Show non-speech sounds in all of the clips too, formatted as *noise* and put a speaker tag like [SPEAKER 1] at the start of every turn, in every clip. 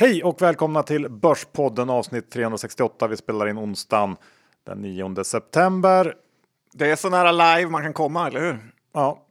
[SPEAKER 1] Hej och välkomna till Börspodden avsnitt 368. Vi spelar in onsdagen den 9 september.
[SPEAKER 2] Det är så nära live man kan komma, eller hur?
[SPEAKER 1] Ja,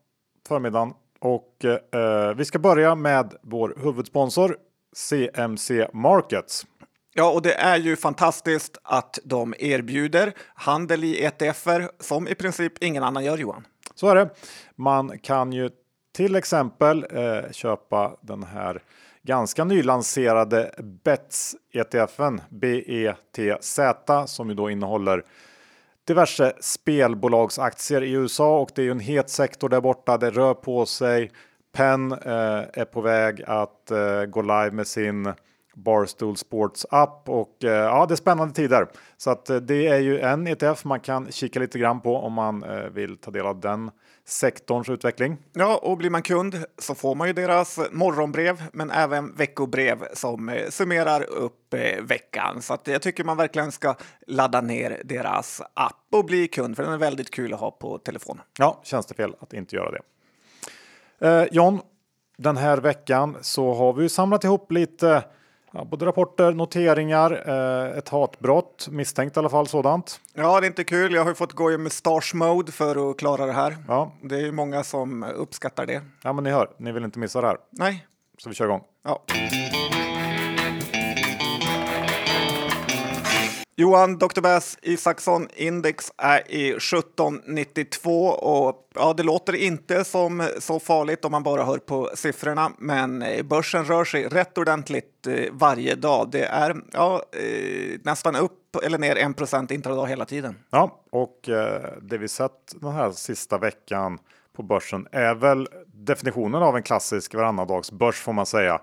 [SPEAKER 1] förmiddagen. Och eh, vi ska börja med vår huvudsponsor CMC Markets.
[SPEAKER 2] Ja, och det är ju fantastiskt att de erbjuder handel i ETFer som i princip ingen annan gör, Johan.
[SPEAKER 1] Så är det. Man kan ju till exempel eh, köpa den här ganska nylanserade Bets ETFen BETZ som ju då innehåller diverse spelbolagsaktier i USA och det är ju en het sektor där borta. Det rör på sig. Penn eh, är på väg att eh, gå live med sin Barstool Sports app och eh, ja, det är spännande tider. Så att eh, det är ju en ETF man kan kika lite grann på om man eh, vill ta del av den sektorns utveckling.
[SPEAKER 2] Ja, och blir man kund så får man ju deras morgonbrev, men även veckobrev som summerar upp veckan. Så jag tycker man verkligen ska ladda ner deras app och bli kund, för den är väldigt kul att ha på telefonen.
[SPEAKER 1] Ja, känns det fel att inte göra det. Eh, John, den här veckan så har vi samlat ihop lite Ja, både rapporter, noteringar, eh, ett hatbrott, misstänkt i alla fall sådant.
[SPEAKER 2] Ja, det är inte kul. Jag har fått gå i mustache mode för att klara det här.
[SPEAKER 1] Ja.
[SPEAKER 2] Det är ju många som uppskattar det.
[SPEAKER 1] Ja, men ni hör, ni vill inte missa det här.
[SPEAKER 2] Nej.
[SPEAKER 1] Så vi kör igång.
[SPEAKER 2] Ja. Johan Dr. Bass Isaksson index är i 1792 och ja, det låter inte som så farligt om man bara hör på siffrorna, men eh, börsen rör sig rätt ordentligt eh, varje dag. Det är ja, eh, nästan upp eller ner 1 procent intradag hela tiden.
[SPEAKER 1] Ja, och det vi sett den här sista veckan på börsen är väl definitionen av en klassisk varannandagsbörs får man säga.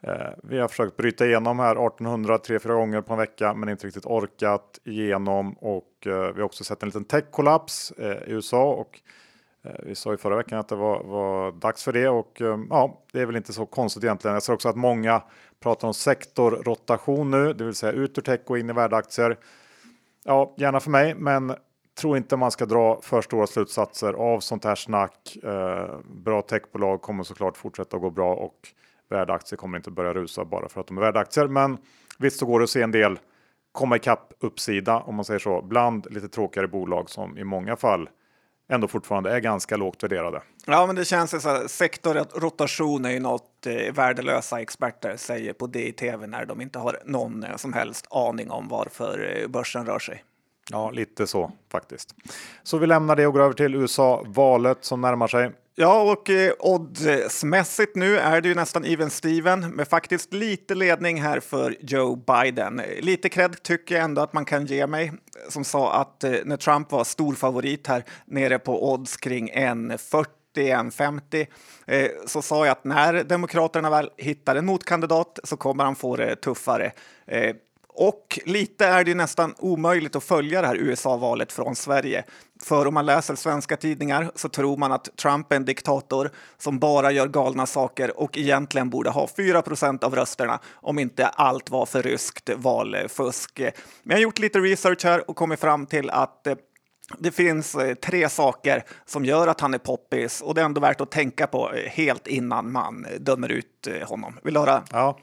[SPEAKER 1] Eh, vi har försökt bryta igenom här 1800 tre, fyra gånger på en vecka, men inte riktigt orkat igenom och eh, vi har också sett en liten tech-kollaps eh, i USA och vi sa i förra veckan att det var, var dags för det och ja, det är väl inte så konstigt egentligen. Jag ser också att många pratar om sektorrotation nu, det vill säga ut ur tech och in i värdeaktier. Ja, gärna för mig, men tror inte man ska dra för stora slutsatser av sånt här snack. bra techbolag kommer såklart fortsätta att gå bra och värdeaktier kommer inte börja rusa bara för att de är värdeaktier. Men visst så går det att se en del komma ikapp uppsida om man säger så bland lite tråkigare bolag som i många fall ändå fortfarande är ganska lågt värderade.
[SPEAKER 2] Ja, men det känns så här, sektorrotation är ju något eh, värdelösa experter säger på DI-TV när de inte har någon eh, som helst aning om varför eh, börsen rör sig.
[SPEAKER 1] Ja, lite så faktiskt. Så vi lämnar det och går över till USA-valet som närmar sig.
[SPEAKER 2] Ja, och eh, oddsmässigt nu är det ju nästan even Steven med faktiskt lite ledning här för Joe Biden. Lite cred tycker jag ändå att man kan ge mig som sa att eh, när Trump var stor favorit här nere på odds kring 1,40 1,50 eh, så sa jag att när Demokraterna väl hittar en motkandidat så kommer han få det tuffare. Eh, och lite är det nästan omöjligt att följa det här USA-valet från Sverige. För om man läser svenska tidningar så tror man att Trump är en diktator som bara gör galna saker och egentligen borde ha 4% av rösterna om inte allt var för ryskt valfusk. Men jag har gjort lite research här och kommit fram till att eh, det finns eh, tre saker som gör att han är poppis och det är ändå värt att tänka på eh, helt innan man dömer ut honom. Vill du höra?
[SPEAKER 1] Ja,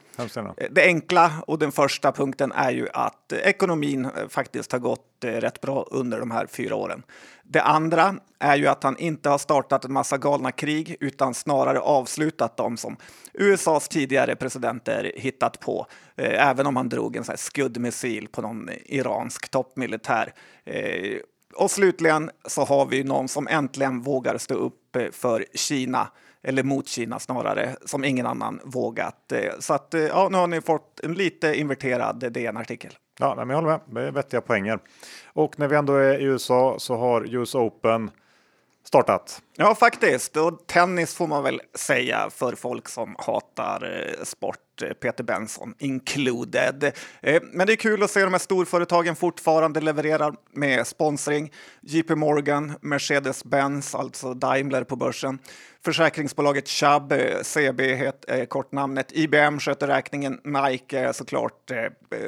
[SPEAKER 2] Det enkla och den första punkten är ju att ekonomin faktiskt har gått rätt bra under de här fyra åren. Det andra är ju att han inte har startat en massa galna krig utan snarare avslutat dem som USAs tidigare presidenter hittat på. Eh, även om han drog en skuddmissil på någon iransk toppmilitär. Och slutligen så har vi någon som äntligen vågar stå upp eh, för Kina eller mot Kina snarare, som ingen annan vågat. Eh, så att, eh, ja, nu har ni fått en lite inverterad DN-artikel.
[SPEAKER 1] Ja, men jag håller med. Det är vettiga poänger. Och när vi ändå är i USA så har US Open startat.
[SPEAKER 2] Ja, faktiskt. Och tennis får man väl säga för folk som hatar eh, sport. Eh, Peter Benson included. Eh, men det är kul att se de här storföretagen fortfarande levererar med sponsring. JP Morgan, Mercedes-Benz, alltså Daimler på börsen. Försäkringsbolaget Chubb, CB heter kortnamnet. IBM sköter räkningen. Nike är såklart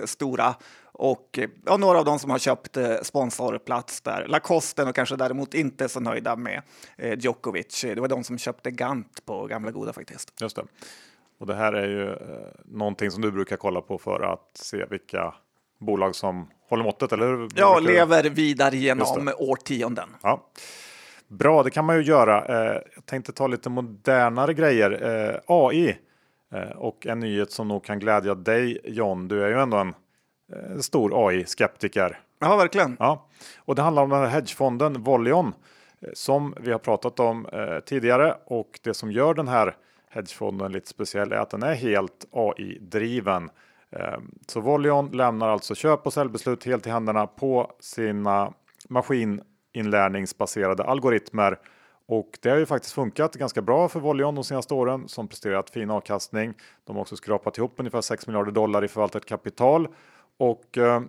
[SPEAKER 2] stora och ja, några av dem som har köpt eh, sponsorplats där. Lacoste och kanske däremot inte så nöjda med eh, Djokovic. Det var de som köpte Gant på gamla goda faktiskt.
[SPEAKER 1] Just det. Och det här är ju eh, någonting som du brukar kolla på för att se vilka bolag som håller måttet, eller?
[SPEAKER 2] Ja, lever vidare genom årtionden.
[SPEAKER 1] Ja. Bra, det kan man ju göra. Eh, jag tänkte ta lite modernare grejer. Eh, AI eh, och en nyhet som nog kan glädja dig John. Du är ju ändå en eh, stor AI-skeptiker.
[SPEAKER 2] Ja, verkligen.
[SPEAKER 1] Ja, och det handlar om den här hedgefonden Volion eh, som vi har pratat om eh, tidigare och det som gör den här hedgefonden lite speciell är att den är helt AI-driven. Eh, så Volion lämnar alltså köp och säljbeslut helt i händerna på sina maskininlärningsbaserade algoritmer och det har ju faktiskt funkat ganska bra för Volion de senaste åren som presterat fin avkastning. De har också skrapat ihop ungefär 6 miljarder dollar i förvaltat kapital och eh,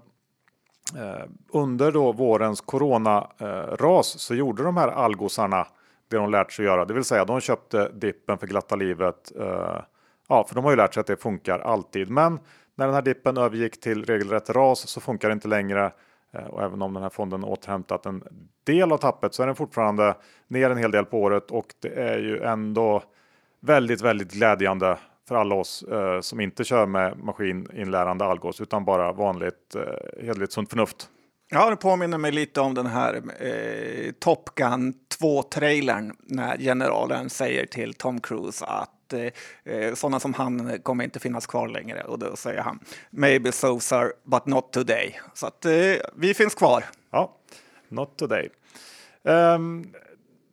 [SPEAKER 1] eh, under då vårens corona-ras eh, så gjorde de här algosarna det de lärt sig göra, det vill säga de köpte dippen för glatta livet. Eh, ja, för de har ju lärt sig att det funkar alltid. Men när den här dippen övergick till regelrätt ras så funkar det inte längre. Eh, och även om den här fonden återhämtat en del av tappet så är den fortfarande ner en hel del på året och det är ju ändå väldigt, väldigt glädjande för alla oss eh, som inte kör med maskininlärande algos utan bara vanligt eh, hederligt sunt förnuft.
[SPEAKER 2] Ja, det påminner mig lite om den här eh, Top Gun 2-trailern när generalen säger till Tom Cruise att eh, eh, sådana som han kommer inte finnas kvar längre och då säger han Maybe so sir, but not today. Så att eh, vi finns kvar.
[SPEAKER 1] Ja, not today. Um,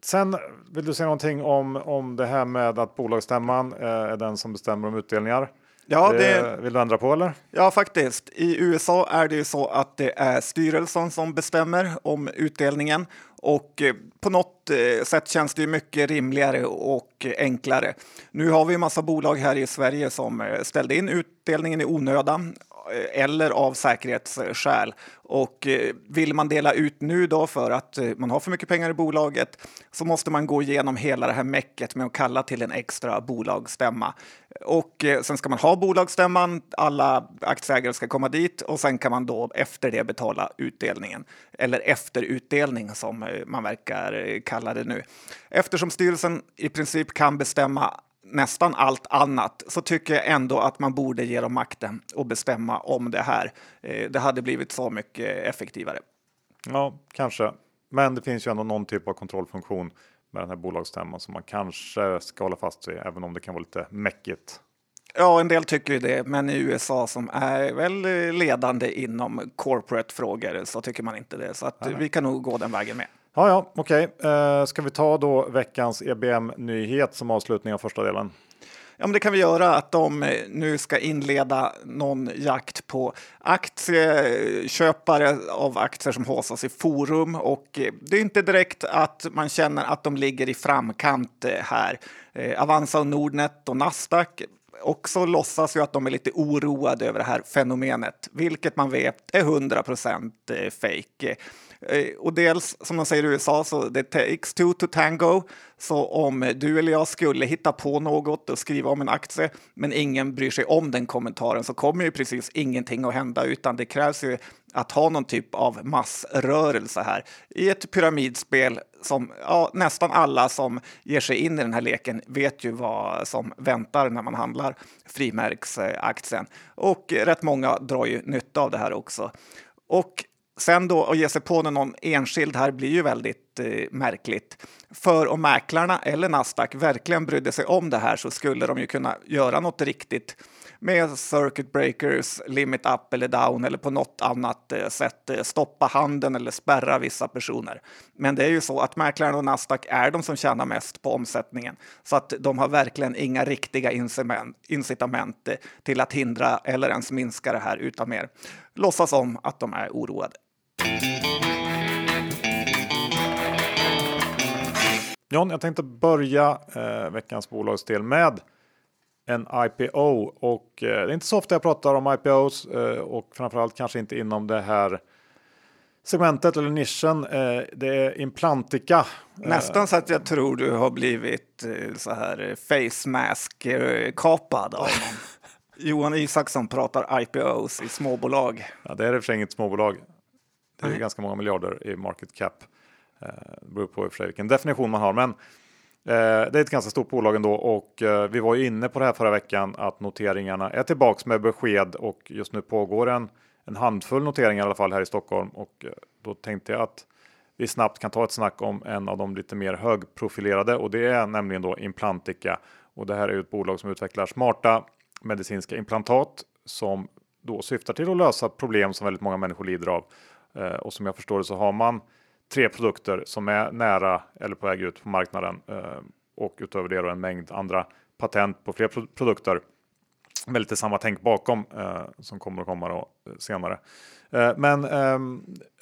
[SPEAKER 1] Sen vill du säga någonting om, om det här med att bolagsstämman eh, är den som bestämmer om utdelningar.
[SPEAKER 2] Ja, det...
[SPEAKER 1] Vill du ändra på eller?
[SPEAKER 2] Ja, faktiskt. I USA är det ju så att det är styrelsen som bestämmer om utdelningen och eh, på något eh, sätt känns det ju mycket rimligare och enklare. Nu har vi en massa bolag här i Sverige som ställde in utdelningen i onödan Eh, Eh, eller av säkerhetsskäl. Och eh, vill man dela ut nu då för att eh, man har för mycket pengar i bolaget så måste man gå igenom hela det här mäcket med att kalla till en extra bolagsstämma. Och sen ska man ha bolagsstämman, alla aktieägare ska komma dit och sen kan man då efter det betala utdelningen. Eller efterutdelning som man verkar kalla det nu. Eftersom styrelsen i princip kan bestämma nästan allt annat så tycker jag ändå att man borde ge dem makten och bestämma om det här. Eh, det hade blivit så mycket effektivare.
[SPEAKER 1] Ja, kanske. Men det finns ju ändå någon typ av kontrollfunktion med den här bolagsstämman som man kanske ska hålla fast vid, även om det kan vara lite mäckigt.
[SPEAKER 2] Ja, en del tycker ju det, men i USA som är väl ledande inom corporate frågor så tycker man inte det. Så att vi kan nog gå den vägen med.
[SPEAKER 1] Ja, ja, okej. Okay. Uh, ska vi ta då veckans EBM-nyhet som avslutning av första delen?
[SPEAKER 2] Ja, men det kan vi göra att de eh, nu ska inleda någon jakt på aktieköpare av aktier som håsas i forum och eh, det är inte direkt att man känner att de ligger i framkant här. Avanza och Nordnet och Nasdaq också låtsas ju att de är lite oroade över det här fenomenet, vilket man vet är 100 procent fejk. Eh, och dels, som de säger i USA, så det takes two to tango. Så om du eller jag skulle hitta på något och skriva om en aktie, men ingen bryr sig om den kommentaren, så kommer ju precis ingenting att hända, utan det krävs ju att ha någon typ av massrörelse här i ett pyramidspel som ja, nästan alla som ger sig in i den här leken vet ju vad som väntar när man handlar frimärksaktien. Och rätt många drar ju nytta av det här också. Och Sen då att ge sig på någon enskild här blir ju väldigt eh, märkligt. För om mäklarna eller Nasdaq verkligen brydde sig om det här så skulle de ju kunna göra något riktigt med circuit breakers, limit up eller down eller på något annat eh, sätt eh, stoppa handeln eller spärra vissa personer. Men det är ju så att mäklarna och Nasdaq är de som tjänar mest på omsättningen så att de har verkligen inga riktiga incitament eh, till att hindra eller ens minska det här utan mer låtsas om att de är oroade.
[SPEAKER 1] John, jag tänkte börja eh, veckans bolagsdel med en IPO och eh, det är inte så ofta jag pratar om IPOs eh, och framförallt kanske inte inom det här segmentet eller nischen. Eh, det är Implantica. Eh,
[SPEAKER 2] Nästan så att jag tror du har blivit eh, så här face mask kapad av *laughs* Johan Isaksson pratar IPOs i småbolag.
[SPEAKER 1] Ja, det är och för inget småbolag. Det är mm. ganska många miljarder i market cap. Det beror på vilken definition man har. Men det är ett ganska stort bolag ändå och vi var ju inne på det här förra veckan att noteringarna är tillbaks med besked och just nu pågår en, en handfull noteringar i alla fall här i Stockholm och då tänkte jag att vi snabbt kan ta ett snack om en av de lite mer högprofilerade och det är nämligen då Implantica. Och det här är ju ett bolag som utvecklar smarta medicinska implantat som då syftar till att lösa problem som väldigt många människor lider av. Eh, och som jag förstår det så har man tre produkter som är nära eller på väg ut på marknaden eh, och utöver det då en mängd andra patent på fler produkter med lite samma tänk bakom eh, som kommer att komma då, eh, senare. Eh, men eh,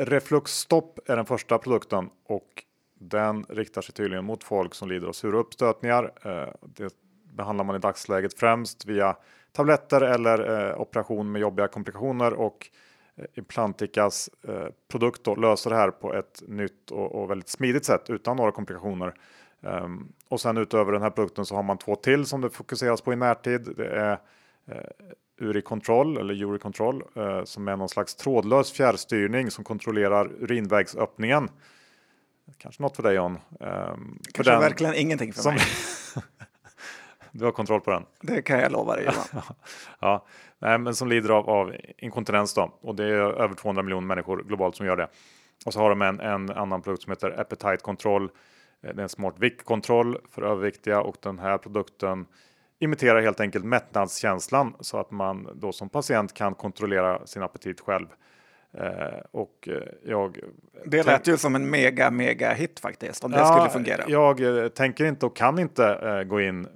[SPEAKER 1] Refluxstopp är den första produkten och den riktar sig tydligen mot folk som lider av sura uppstötningar. Eh, det behandlar man i dagsläget främst via tabletter eller eh, operation med jobbiga komplikationer och Implanticas eh, produkt då löser det här på ett nytt och, väldigt smidigt sätt utan några komplikationer. Um, och sen utöver den här produkten så har man två till som det fokuseras på i närtid. Det är eh, Uri Control eller Uri Control eh, som är någon slags trådlös fjärrstyrning som kontrollerar urinvägsöppningen. Kanske något för dig John?
[SPEAKER 2] Um, Kanske den, verkligen ingenting för som, mig. *laughs*
[SPEAKER 1] du har kontroll på den?
[SPEAKER 2] Det kan jag lova dig *laughs*
[SPEAKER 1] ja, nej, men som lider av, av inkontinens då och det är över 200 miljoner människor globalt som gör det. Och så har de en, en annan produkt som heter Appetite Control. Eh, det är en smart viktkontroll för överviktiga och den här produkten imiterar helt enkelt mättnadskänslan så att man då som patient kan kontrollera sin aptit själv. Eh, och eh, jag
[SPEAKER 2] det lät ju som en mega, mega hit faktiskt, om det ja, skulle fungera.
[SPEAKER 1] Jag eh, tänker inte och kan inte eh, gå in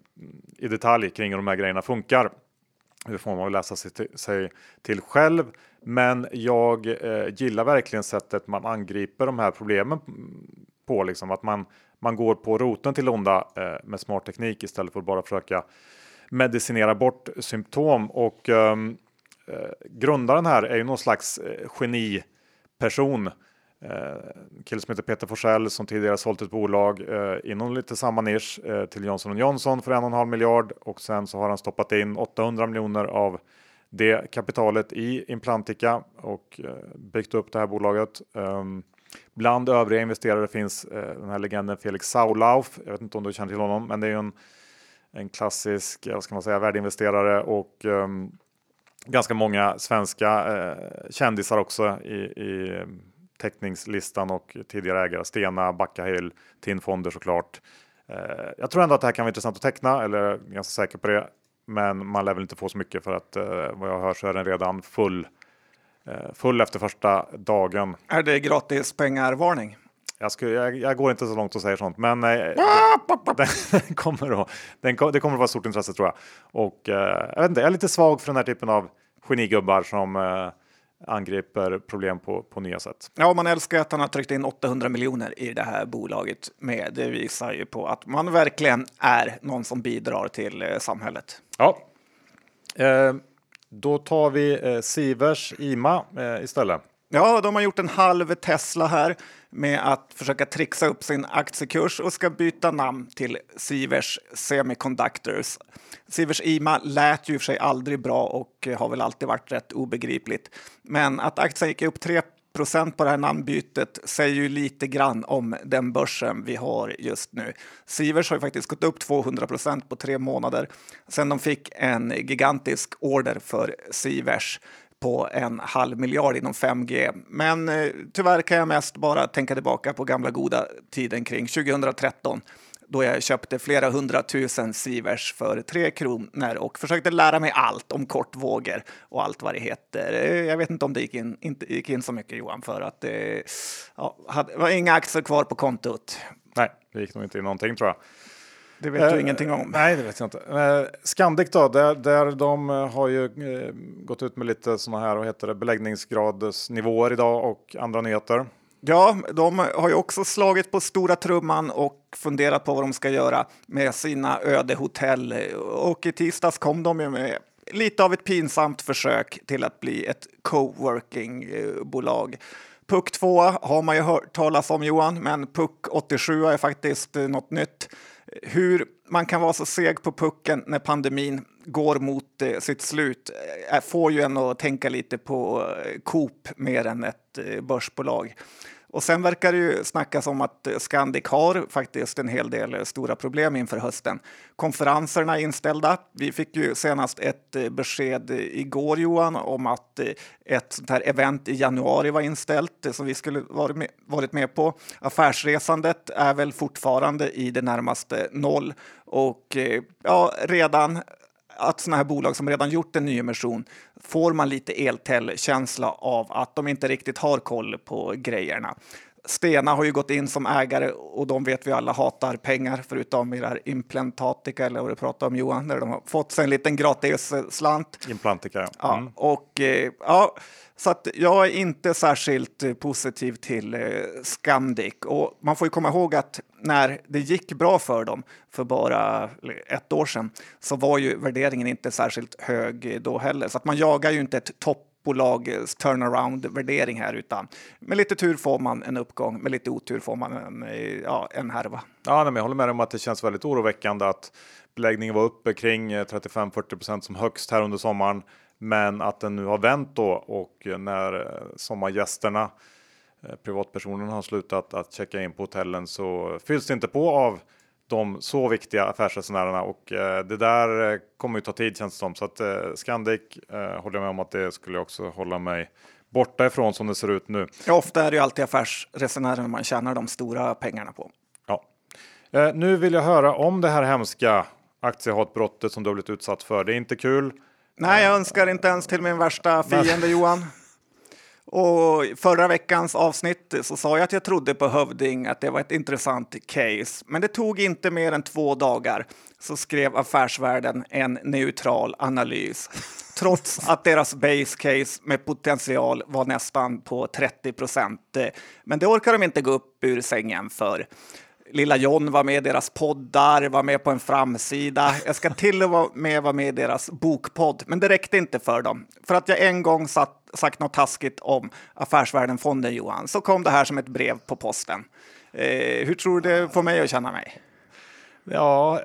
[SPEAKER 1] i detalj kring hur de här grejerna funkar. Det får man väl läsa sig till, sig till själv. Men jag eh, gillar verkligen sättet man angriper de här problemen på, liksom att man man går på roten till onda eh, med smart teknik istället för att bara försöka medicinera bort symptom. Och ehm, eh, grundaren här är ju någon slags eh, geniperson. Eh, kille som heter Peter Forsell som tidigare sålt ett bolag eh, inom lite samma nisch eh, till Johnson Johnson för en och en halv miljard och sen så har han stoppat in 800 miljoner av det kapitalet i Implantica och eh, byggt upp det här bolaget. Ehm, bland övriga investerare finns eh, den här legenden Felix Saulauf. Jag vet inte om du känner till honom, men det är ju en, en klassisk eh, vad ska man säga, värdeinvesterare och ehm, ganska många svenska eh, kändisar också i, i teckningslistan och tidigare ägare. Stena, Backahill, TIN Fonder såklart. Eh, jag tror ändå att det här kan vara intressant att teckna, eller är ganska säker på det. Men man lär väl inte få så mycket för att eh, vad jag hör så är den redan full Eh, full efter första dagen.
[SPEAKER 2] Är det gratis pengar-varning?
[SPEAKER 1] Jag, jag, jag, går inte så långt och säger sånt, men eh, den, *laughs* kommer att, den, det kommer att vara stort intresse tror jag. Och eh, jag, vet inte, jag är lite svag för den här typen av genigubbar som eh, angriper problem på, på nya sätt.
[SPEAKER 2] Ja, man älskar att han har tryckt in 800 miljoner i det här bolaget. Med. Det visar ju på att man verkligen är någon som bidrar till eh, samhället.
[SPEAKER 1] Ja. Eh, då tar vi eh, Sivers IMA eh, istället.
[SPEAKER 2] Ja, de har gjort en halv Tesla här med att försöka trixa upp sin aktiekurs och ska byta namn till Sivers Semiconductors. Sivers IMA lät ju i och för sig aldrig bra och har väl alltid varit rätt obegripligt. Men att aktien gick upp 3 procent på det här namnbytet säger ju lite grann om den börsen vi har just nu. Sivers har ju faktiskt gått upp 200 procent på tre månader sedan de fick en gigantisk order för Sivers på en halv miljard inom 5G. Men eh, tyvärr kan jag mest bara tänka tillbaka på gamla goda tiden kring 2013 då jag köpte flera hundratusen Sivers för tre kronor och försökte lära mig allt om kortvågor och allt vad det heter. Eh, jag vet inte om det gick in, inte gick in så mycket Johan för att det ja, hade, var inga aktier kvar på kontot.
[SPEAKER 1] Nej, det gick nog inte in någonting tror jag.
[SPEAKER 2] Det vet eh, du ingenting om.
[SPEAKER 1] Nej, det vet jag inte. Eh, Scandic då, där, där de eh, har ju eh, gått ut med lite sådana här, vad heter det, beläggningsgradsnivåer idag och andra nyheter.
[SPEAKER 2] Ja, de har ju också slagit på stora trumman och funderat på vad de ska göra med sina ödehotell. Och i tisdags kom de ju med lite av ett pinsamt försök till att bli ett coworking-bolag. Puck 2 har man ju hört talas om Johan, men Puck 87 är faktiskt något nytt. Hur man kan vara så seg på pucken när pandemin går mot eh, sitt slut eh, får ju en att tänka lite på eh, Coop mer än ett börsbolag. Och sen verkar det ju snackas om att Scandic har faktiskt en hel del stora problem inför hösten. Konferenserna är inställda. Vi fick ju senast ett eh, besked igår Johan om att eh, ett sånt här event i januari var inställt eh, som vi skulle varit med på. Affärsresandet är väl fortfarande i det närmaste noll och ja, redan att sådana här bolag som redan gjort en nyemission får man lite Eltel-känsla av att de inte riktigt har koll på grejerna. Stena har ju gått in som ägare och de vet vi alla hatar pengar förutom i det här Implantatica eller vad du pratar om Johan, där de har fått sig en liten gratis slant.
[SPEAKER 1] Implantica, ja.
[SPEAKER 2] ja mm. och eh, ja, så att jag är inte särskilt eh, positiv till eh, Scandic och man får ju komma ihåg att när det gick bra för dem för bara ett år sedan så var ju värderingen inte särskilt hög då heller. Så att man jagar ju inte ett toppbolags turnaround-värdering här utan med lite tur får man en uppgång, med lite otur får man en, ja, en härva.
[SPEAKER 1] Ja, men jag håller med om att det känns väldigt oroväckande att beläggningen var uppe kring eh, 35-40% som högst här under sommaren. Men att den nu har vänt då och när eh, sommargästerna, eh, privatpersonerna har slutat att checka in på hotellen så fylls det inte på av de så viktiga affärsresenärerna och eh, det där kommer ju ta tid känns det som. Så att Scandic håller jag med om att det skulle jag också hålla mig borta ifrån som det ser ut nu.
[SPEAKER 2] Ja, ofta är det ju alltid affärsresenärerna man tjänar de stora pengarna på.
[SPEAKER 1] Ja. Nu vill jag höra om det här hemska aktiehatbrottet som du har blivit utsatt för. Det är inte kul.
[SPEAKER 2] Nej, jag önskar inte ens till min värsta fiende Johan. Och förra veckans avsnitt så sa jag att jag trodde på Hövding, att det var ett intressant case. Men det tog inte mer än två dagar så skrev Affärsvärlden en neutral analys. Trots att deras base case med potential var nästan på 30 procent. Men det orkar de inte gå upp ur sängen för. Lilla John var med i deras poddar, var med på en framsida. Jag ska till och med vara med i deras bokpodd, men det räckte inte för dem. För att jag en gång satt, sagt något taskigt om Affärsvärlden-fonden, Johan, så kom det här som ett brev på posten. Eh, hur tror du det får mig att känna mig?
[SPEAKER 1] Ja,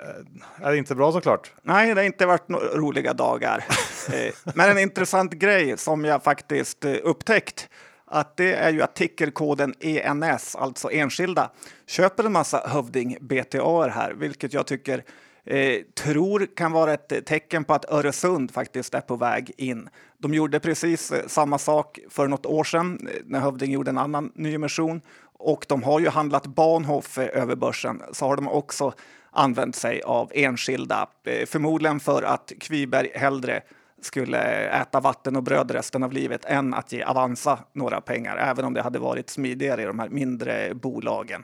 [SPEAKER 1] är det inte bra såklart?
[SPEAKER 2] Nej, det har inte varit några roliga dagar. eh, men en intressant grej som jag faktiskt eh, upptäckt att det är ju att tickerkoden ENS, alltså enskilda, köper en massa Hövding BTA här, vilket jag tycker eh, tror kan vara ett tecken på att Öresund faktiskt är på väg in. De gjorde precis eh, samma sak för något år sedan eh, när Hövding gjorde en annan nyemission och de har ju handlat Bahnhof eh, över börsen, så har de också använt sig av enskilda, förmodligen för att Kviberg hellre skulle äta vatten och bröd resten av livet än att ge Avanza några pengar, även om det hade varit smidigare i de här mindre bolagen.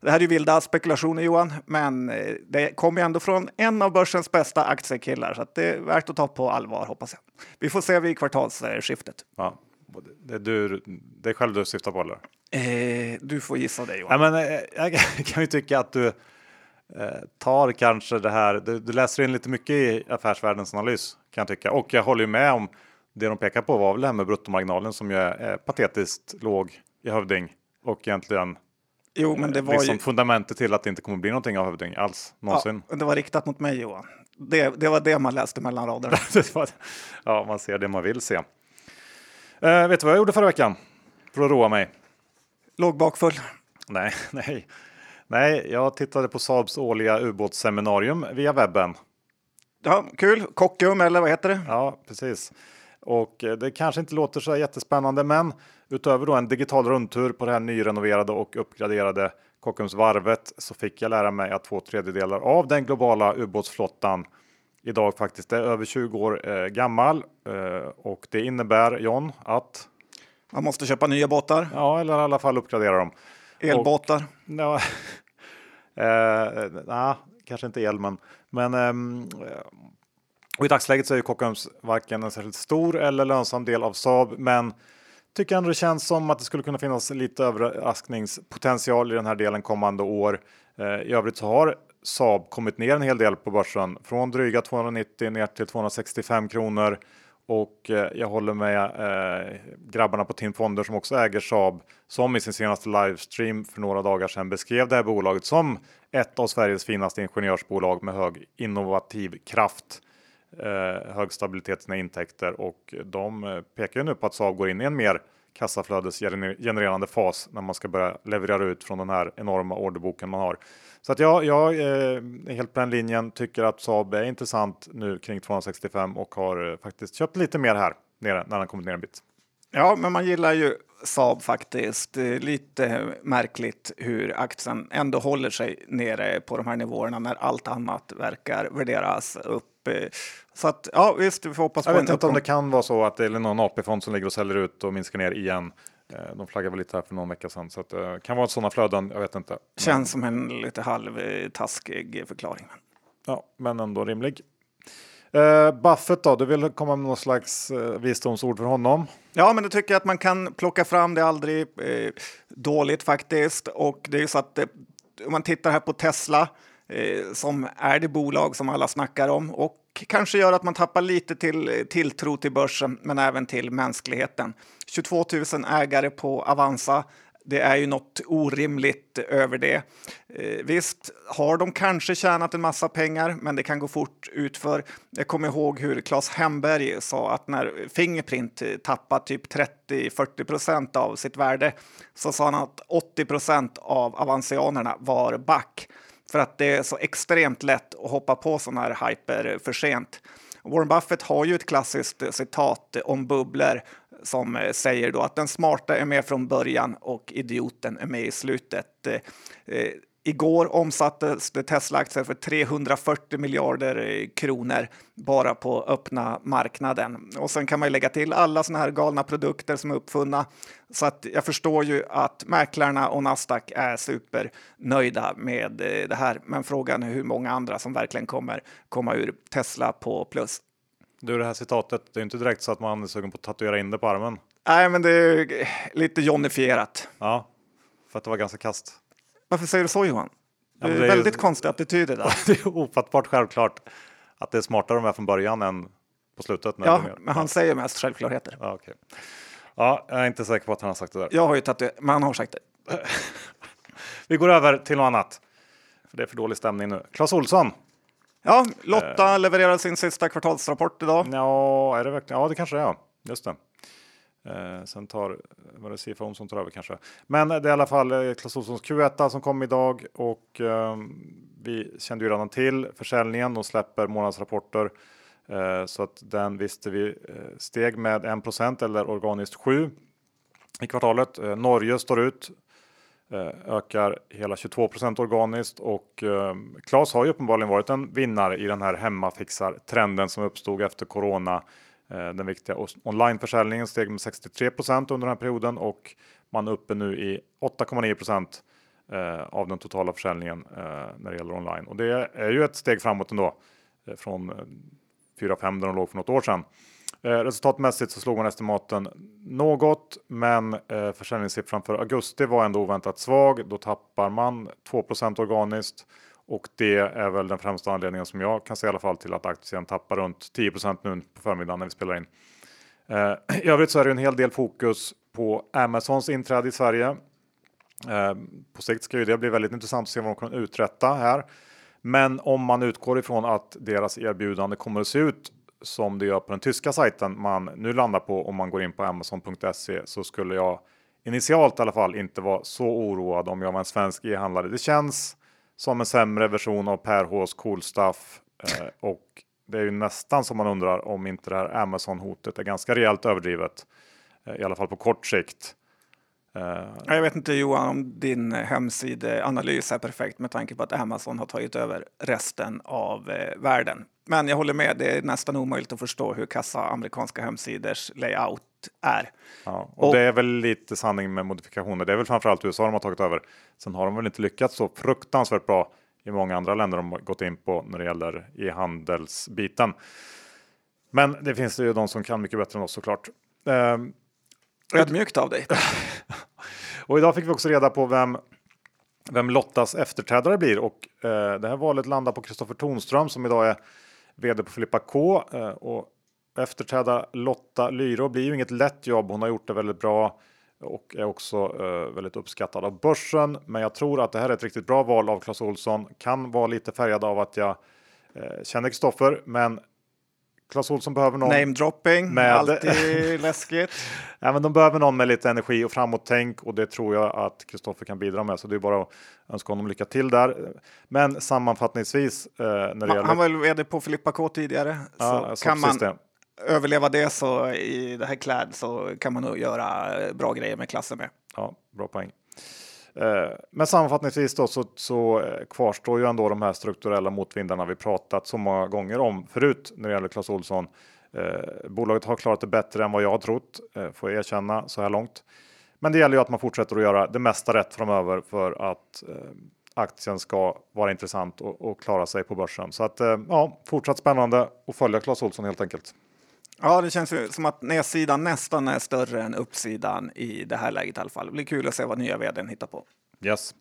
[SPEAKER 2] Det här är vilda spekulationer Johan, men eh, det kommer ändå från en av börsens bästa aktiekillar, så det är värt att ta på allvar hoppas jag. Vi får se vid kvartalsskiftet.
[SPEAKER 1] Ja, det är du, det är själv du syftar på eller?
[SPEAKER 2] Eh, du får gissa det Johan.
[SPEAKER 1] Ja, men, eh, jag kan ju tycka att du Eh, tar kanske det här. Du, du, läser in lite mycket i affärsvärldens analys kan jag tycka och jag håller ju med om det de pekar på var väl det här med bruttomarginalen som ju är patetiskt låg i Hövding och egentligen
[SPEAKER 2] Jo, men det var
[SPEAKER 1] liksom
[SPEAKER 2] ju...
[SPEAKER 1] fundamentet till att det inte kommer bli någonting av Hövding alls någonsin.
[SPEAKER 2] Ja, det var riktat mot mig Johan. Det, det var det man läste mellan raderna. *laughs*
[SPEAKER 1] ja, man ser det man vill se. Eh, vet du vad jag gjorde förra veckan? För att roa mig.
[SPEAKER 2] Låg bakfull.
[SPEAKER 1] Nej, *laughs* nej. Nej, jag tittade på Saabs årliga ubåtsseminarium via webben.
[SPEAKER 2] Ja, kul. Kockum eller vad heter det?
[SPEAKER 1] Ja, precis. Och eh, det kanske inte låter så jättespännande, men utöver då en digital rundtur på det här nyrenoverade och uppgraderade Kockumsvarvet så fick jag lära mig att två tredjedelar av den globala ubåtsflottan idag faktiskt är över 20 år eh, gammal eh, och det innebär John att
[SPEAKER 2] man måste köpa nya båtar.
[SPEAKER 1] Ja, eller i alla fall uppgradera dem.
[SPEAKER 2] Elbåtar? Och,
[SPEAKER 1] ja, *laughs* eh, nah, kanske inte el, men, men um, och i dagsläget så är ju Kockums varken en särskilt stor eller lönsam del av Saab, men tycker ändå det känns som att det skulle kunna finnas lite överraskningspotential i den här delen kommande år. Eh, I övrigt så har Saab kommit ner en hel del på börsen från dryga 290 ner till 265 kronor. Och eh, jag håller med eh, grabbarna på Tim Fonder som också äger Saab som i sin senaste livestream för några dagar sedan beskrev det här bolaget som ett av Sveriges finaste ingenjörsbolag med hög innovativ kraft, eh, hög stabilitet i sina intäkter och de eh, pekar ju nu på att Saab går in i en mer kassaflödesgenererande fas när man ska börja leverera ut från den här enorma orderboken man har. Så att jag, jag är helt på den linjen, tycker att Saab är intressant nu kring 265 och har faktiskt köpt lite mer här nere när den kommit ner en bit.
[SPEAKER 2] Ja, men man gillar ju Saab faktiskt. Lite märkligt hur aktien ändå håller sig nere på de här nivåerna när allt annat verkar värderas upp. Så att ja, visst, vi får hoppas
[SPEAKER 1] på Jag vet inte om det kan vara så att det är någon AP-fond som ligger och säljer ut och minskar ner igen. Eh, de flaggade väl lite här för någon vecka sedan så att det eh, kan vara sådana flöden. Jag vet inte.
[SPEAKER 2] Känns som en lite halvtaskig förklaring.
[SPEAKER 1] Ja, men ändå rimlig. Uh, Buffett då, du vill komma med någon slags uh, visdomsord för honom?
[SPEAKER 2] Ja, men det tycker jag att man kan plocka fram. Det är aldrig dåligt faktiskt. Och det är så att om man tittar här på Tesla som är det bolag som alla snackar om och kanske gör att man tappar lite till tilltro till börsen, men även till mänskligheten. 22 000 ägare på Avanza det är ju något orimligt över det. Eh, visst har de kanske tjänat en massa pengar, men det kan gå fort utför. Jag kommer ihåg hur Claes Hemberg sa att när Fingerprint tappar typ 30-40 procent av sitt värde så sa han att 80 procent av avancianerna var back för att det är så extremt lätt att hoppa på sådana här hyper för sent. Warren Buffett har ju ett klassiskt citat om bubblor som eh, säger då att den smarta är med från början och idioten är med i slutet. Eh, eh, igår omsattes Tesla-aktier för 340 miljarder kronor bara på öppna marknaden. Och sen kan man ju lägga till alla såna här galna produkter som är uppfunna. Så att jag förstår ju att mäklarna och Nasdaq är supernöjda med det här. Men frågan är hur många andra som verkligen kommer komma ur Tesla på plus.
[SPEAKER 1] Du, det här citatet, det är inte direkt så att man är sugen på att tatuera in det på armen.
[SPEAKER 2] Nej, men det är lite Johnifierat.
[SPEAKER 1] Ja, för att det var ganska kast.
[SPEAKER 2] Varför säger du så Johan? Ja, det är, det är väldigt konstig attityd det där. *laughs*
[SPEAKER 1] det är ofattbart självklart att det är smartare de är från början än på slutet.
[SPEAKER 2] ja, men han säger mest självklarheter.
[SPEAKER 1] Ja, okay. ja, jag är inte säker på att han har sagt det där.
[SPEAKER 2] Jag har ju tatuerat, men han har sagt det. *laughs*
[SPEAKER 1] Vi går över till något annat. För det är för dålig stämning nu. Clas Olsson
[SPEAKER 2] Ja, Lotta eh. levererar sin sista kvartalsrapport idag.
[SPEAKER 1] Ja, är det verkligen? Ja, det kanske är. Ja. Just det. Eh, sen tar var det CFO som tar över kanske. Men det är i alla fall eh, Clas Ohlsons Q1 som kom idag och eh, vi kände ju redan till försäljningen. De släpper månadsrapporter eh, så att den visste vi eh, steg med 1 eller organiskt 7 i kvartalet. Eh, Norge står ut Eh, ökar hela 22% organiskt och eh, Claes har ju uppenbarligen varit en vinnare i den här hemmafixar-trenden som uppstod efter corona. Eh, den viktiga onlineförsäljningen steg med 63% under den här perioden och man är uppe nu i 8,9% av den totala försäljningen när det gäller online. Och det är ju ett steg framåt ändå från 4-5 där de låg för något år sedan. Eh, resultatmässigt så slog man estimaten något, men eh, försäljningssiffran för augusti var ändå oväntat svag. Då tappar man 2% organiskt och det är väl den främsta anledningen som jag kan se i alla fall till att aktien tappar runt 10 nu på förmiddagen när vi spelar in. Eh, *clears throat* I övrigt så är det en hel del fokus på Amazons inträde i Sverige. Eh, på sikt ska ju det bli väldigt intressant att se vad de kan uträtta här. Men om man utgår ifrån att deras erbjudande kommer att se ut som det gör på den tyska sajten man nu landar på om man går in på amazon.se så skulle jag initialt i alla fall inte vara så oroad om jag var en svensk e-handlare. Det känns som en sämre version av Per Hs Cool Stuff eh, och det är ju nästan som man undrar om inte det här Amazon hotet är ganska rejält överdrivet. Eh, I alla fall på kort sikt.
[SPEAKER 2] Uh, jag vet inte Johan om din hemsideanalys är perfekt med tanke på att Amazon har tagit över resten av eh, världen. Men jag håller med, det är nästan omöjligt att förstå hur kassa amerikanska hemsidors layout är.
[SPEAKER 1] Ja, och, och, det är väl lite sanning med modifikationer. Det är väl framförallt USA de har tagit över. Sen har de väl inte lyckats så fruktansvärt bra i många andra länder de har gått in på när det gäller e-handelsbiten. Men det finns ju de som kan mycket bättre än oss såklart.
[SPEAKER 2] Ödmjukt av dig. *laughs*
[SPEAKER 1] och idag fick vi också reda på vem, vem Lottas efterträdare blir och eh, det här valet landar på Kristoffer Tonström som idag är vd på Filippa K. Eh, och efterträda Lotta Lyro blir ju inget lätt jobb. Hon har gjort det väldigt bra och är också eh, väldigt uppskattad av börsen. Men jag tror att det här är ett riktigt bra val av Clas Olsson. Kan vara lite färgad av att jag eh, känner Kristoffer, men Clas Ohlson behöver någon.
[SPEAKER 2] Namedropping,
[SPEAKER 1] Med-
[SPEAKER 2] alltid *laughs* läskigt.
[SPEAKER 1] Ja, men de behöver någon med lite energi och framåt-tänk och det tror jag att Kristoffer kan bidra med. Så det är bara att önska honom lycka till där. Men sammanfattningsvis eh, när det
[SPEAKER 2] Han,
[SPEAKER 1] gäller...
[SPEAKER 2] han var väl vd på Filippa K tidigare.
[SPEAKER 1] Ja,
[SPEAKER 2] så kan man
[SPEAKER 1] det.
[SPEAKER 2] överleva det så i det här kläd så kan man nog göra bra grejer med klassen med.
[SPEAKER 1] Ja, bra poäng. Eh, men sammanfattningsvis då så, så eh, kvarstår ju ändå de här strukturella motvindarna vi pratat så många gånger om förut när det gäller Clas Ohlson. Eh, bolaget har klarat det bättre än vad jag har trott, eh, får jag erkänna så här långt. Men det gäller ju att man fortsätter att göra det mesta rätt framöver för att eh, aktien ska vara intressant och, och klara sig på börsen. Så att eh, ja, fortsatt spännande att följa Clas Ohlson helt enkelt.
[SPEAKER 2] Ja, det känns ju som att nedsidan nästan är större än uppsidan i det här läget i alla fall. Det blir kul att se vad nya vdn hittar på.
[SPEAKER 1] Yes.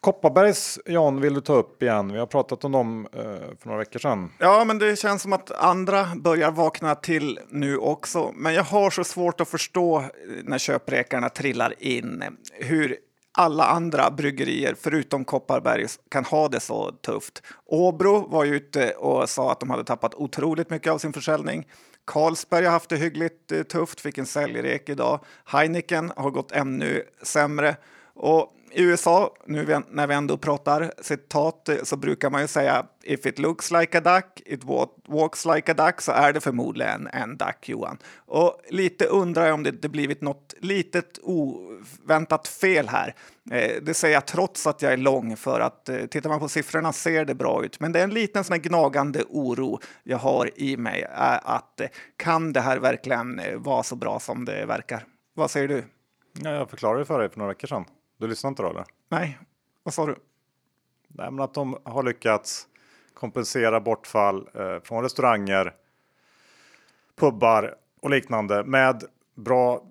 [SPEAKER 1] Kopparbergs Jan vill du ta upp igen. Vi har pratat om dem eh, för några veckor sedan.
[SPEAKER 2] Ja, men det känns som att andra börjar vakna till nu också. Men jag har så svårt att förstå när köprekarna trillar in hur alla andra bryggerier förutom Kopparberg kan ha det så tufft. Åbro var ju ute och sa att de hade tappat otroligt mycket av sin försäljning. Carlsberg har haft det hyggligt eh, tufft, fick en säljrek idag. Heineken har gått ännu sämre. Och i USA, nu när vi ändå pratar citat, eh, så brukar man ju säga if it looks like a duck, it walks like a duck, så är det förmodligen en duck, Johan. Och lite undrar jag om det, det blivit något litet oväntat fel här. Eh, det säger jag trots att jag är lång, för att eh, tittar man på siffrorna ser det bra ut. Men det är en liten sån här gnagande oro jag har i mig, att kan det här verkligen vara så bra som det verkar? Vad säger du?
[SPEAKER 1] Ja, jag förklarade för dig för några veckor sedan. Du lyssnade inte då eller?
[SPEAKER 2] Nej, vad sa du?
[SPEAKER 1] Nej, men att de har lyckats kompensera bortfall eh, från restauranger, pubbar och liknande med bra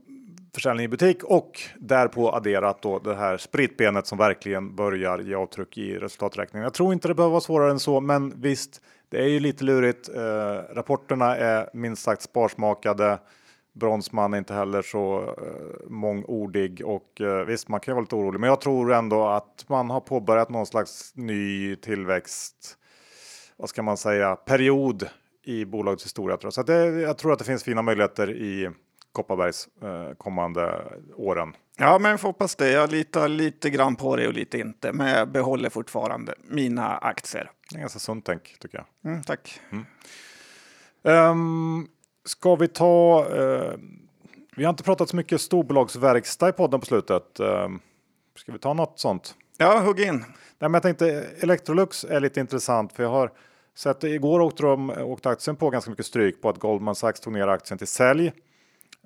[SPEAKER 1] försäljning i butik och därpå adderat då det här spritbenet som verkligen börjar ge avtryck i resultaträkningen. Jag tror inte det behöver vara svårare än så, men visst, det är ju lite lurigt. Eh, rapporterna är minst sagt sparsmakade. Bronsman är inte heller så eh, mångordig och eh, visst, man kan vara lite orolig, men jag tror ändå att man har påbörjat någon slags ny tillväxt. Vad ska man säga? Period i bolagets historia. Tror jag. Så det, jag tror att det finns fina möjligheter i Kopparbergs eh, kommande åren.
[SPEAKER 2] Ja, men får hoppas det. Jag litar lite grann på det och lite inte, men jag behåller fortfarande mina aktier.
[SPEAKER 1] Det är ganska sunt tänk tycker jag.
[SPEAKER 2] Mm, tack.
[SPEAKER 1] Um, ska vi ta? eh, vi har inte pratat så mycket storbolagsverkstad i podden på slutet. Um, ska vi ta något sånt?
[SPEAKER 2] Ja, hugg in.
[SPEAKER 1] Nej, men jag tänkte Electrolux är lite intressant för jag har sett igår åkte, de, åkte aktien på ganska mycket stryk på att Goldman Sachs tog ner aktien till sälj.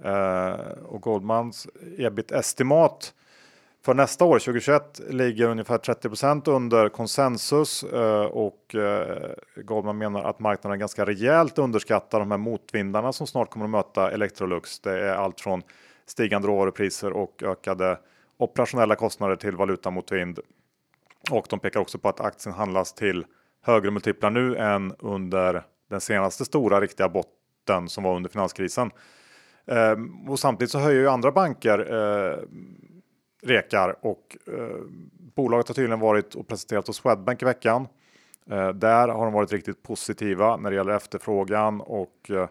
[SPEAKER 1] Eh, och Goldmans ebit-estimat för nästa år 2021 ligger ungefär 30% under konsensus eh, och eh, Goldman menar att marknaden ganska rejält underskattar de här motvindarna som snart kommer att möta Electrolux. Det är allt från stigande råvarupriser och ökade operationella kostnader till valutamotvind. Och de pekar också på att aktien handlas till högre multiplar nu än under den senaste stora riktiga botten som var under finanskrisen. Eh, och samtidigt så höjer ju andra banker rekar och eh, bolaget har tydligen varit och presenterat hos Swedbank i veckan. Eh, där har de varit riktigt positiva när det gäller efterfrågan och eh,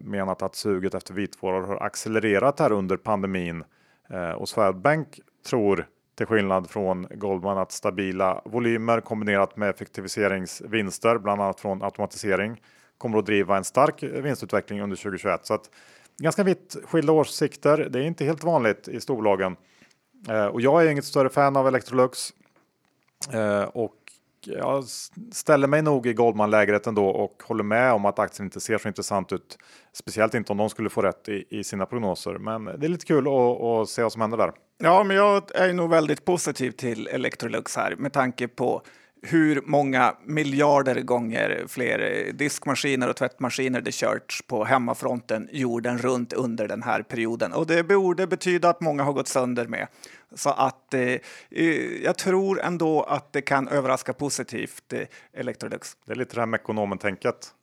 [SPEAKER 1] menat att suget efter vitvaror har accelererat här under pandemin. Eh, och Swedbank tror till skillnad från Goldman att stabila volymer kombinerat med effektiviseringsvinster, bland annat från automatisering, kommer att driva en stark vinstutveckling under 2021. Så att ganska vitt skilda åsikter. Det är inte helt vanligt i storbolagen. Eh, och jag är inget större fan av Electrolux. Eh, och jag ställer mig nog i Goldman-lägret ändå och håller med om att aktien inte ser så intressant ut. Speciellt inte om de skulle få rätt i, i sina prognoser. Men det är lite kul att, att se vad som händer där.
[SPEAKER 2] Ja, men jag är nog väldigt positiv till Electrolux här med tanke på hur många miljarder gånger fler diskmaskiner och tvättmaskiner det körts på hemmafronten jorden runt under den här perioden. Och det borde betyda att många har gått sönder med. Så att eh, jag tror ändå att det kan överraska positivt, eh, Electrolux.
[SPEAKER 1] Det är lite det här med ekonomen-tänket.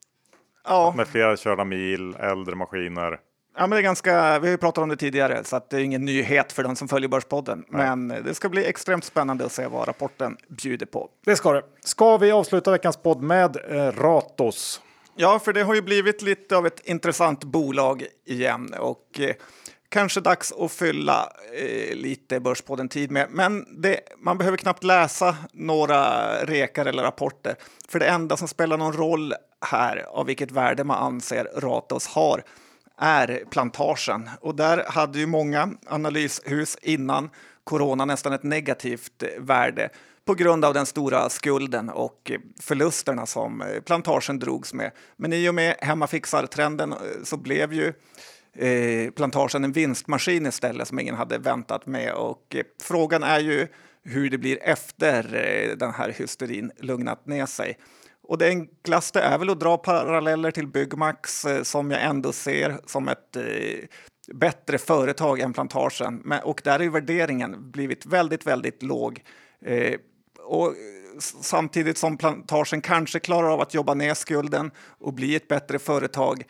[SPEAKER 2] Ja,
[SPEAKER 1] Med flera körda mil, äldre maskiner.
[SPEAKER 2] Ja, men det är ganska, vi har ju pratat om det tidigare, så att det är ingen nyhet för den som följer Börspodden. Men det ska bli extremt spännande att se vad rapporten bjuder på.
[SPEAKER 1] Det ska det. Ska vi avsluta veckans podd med eh, Ratos?
[SPEAKER 2] Ja, för det har ju blivit lite av ett intressant bolag igen och eh, kanske dags att fylla eh, lite börs på den tid med. Men det, man behöver knappt läsa några rekar eller rapporter, för det enda som spelar någon roll här av vilket värde man anser Ratos har är plantagen. Och där hade ju många analyshus innan corona nästan ett negativt eh, värde på grund av den stora skulden och eh, förlusterna som eh, plantagen drogs med. Men i och med hemmafixartrenden så blev ju eh, plantagen en vinstmaskin istället som ingen hade väntat med. Och eh, frågan är ju hur det blir efter eh, den här hysterin lugnat ner sig. Och det enklaste är väl att dra paralleller till Byggmax eh, som jag ändå ser som ett eh, bättre företag än plantagen. Och där har värderingen blivit väldigt, väldigt låg. Eh, och samtidigt som plantagen kanske klarar av att jobba ner skulden och bli ett bättre företag.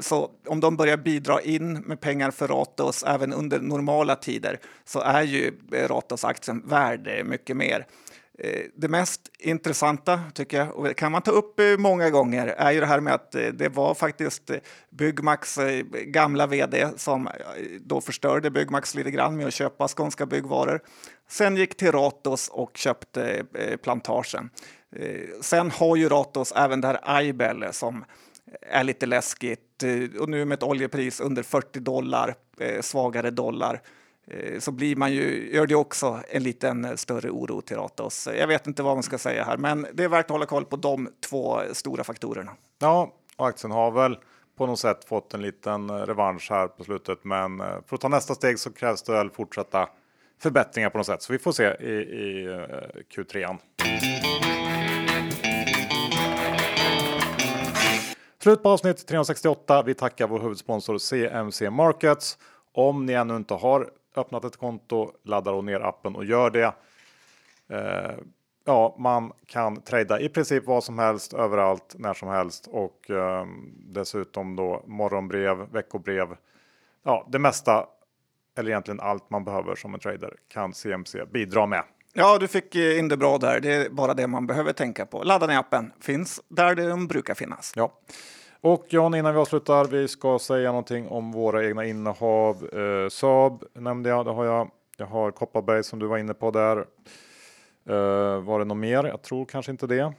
[SPEAKER 2] Så om de börjar bidra in med pengar för Ratos även under normala tider så är ju Ratos-aktien värd mycket mer. Eh, det mest intressanta, tycker jag, och det kan man ta upp eh, många gånger, är ju det här med att eh, det var faktiskt Byggmax gamla vd som då förstörde Byggmax lite grann med att köpa Skånska Byggvaror. Sen gick till Ratos och köpte plantagen. Sen har ju Ratos även det här Aibel som är lite läskigt och nu med ett oljepris under 40 dollar, svagare dollar Eh, så blir man ju, gör det också en liten eh, större oro till Ratos. Jag vet inte vad man ska säga här, men det är värt att hålla koll på de två stora faktorerna.
[SPEAKER 1] Ja, och aktien har väl på något sätt fått en liten eh, revansch här på slutet, men för att ta nästa steg så krävs det väl fortsatta förbättringar på något sätt. Så vi får se i, i Q3. Slut på avsnitt 368. Vi tackar vår huvudsponsor CMC Markets. Om ni ännu inte har öppnat ett konto, ladda då ner appen och gör det. Eh, ja, man kan trada i princip vad som helst överallt när som helst och eh, dessutom då morgonbrev, veckobrev. Ja, det mesta eller egentligen allt man behöver som en trader kan CMC bidra med.
[SPEAKER 2] Ja, du fick in det bra där. Det är bara det man behöver tänka på. Ladda ner appen. Finns där de brukar finnas.
[SPEAKER 1] Ja. Och Jan, innan vi avslutar, vi ska säga någonting om våra egna innehav. Eh, Saab nämnde jag, det har jag. Jag har Kopparberg som du var inne på där. Eh, var det något mer? Jag tror kanske inte det.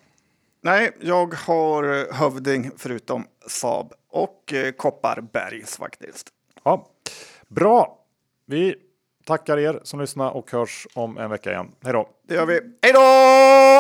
[SPEAKER 2] Nej, jag har Hövding förutom Saab och eh, Kopparbergs faktiskt.
[SPEAKER 1] Ja, bra. Vi tackar er som lyssnar och hörs om en vecka igen. Hej då!
[SPEAKER 2] Det gör vi. Hej då!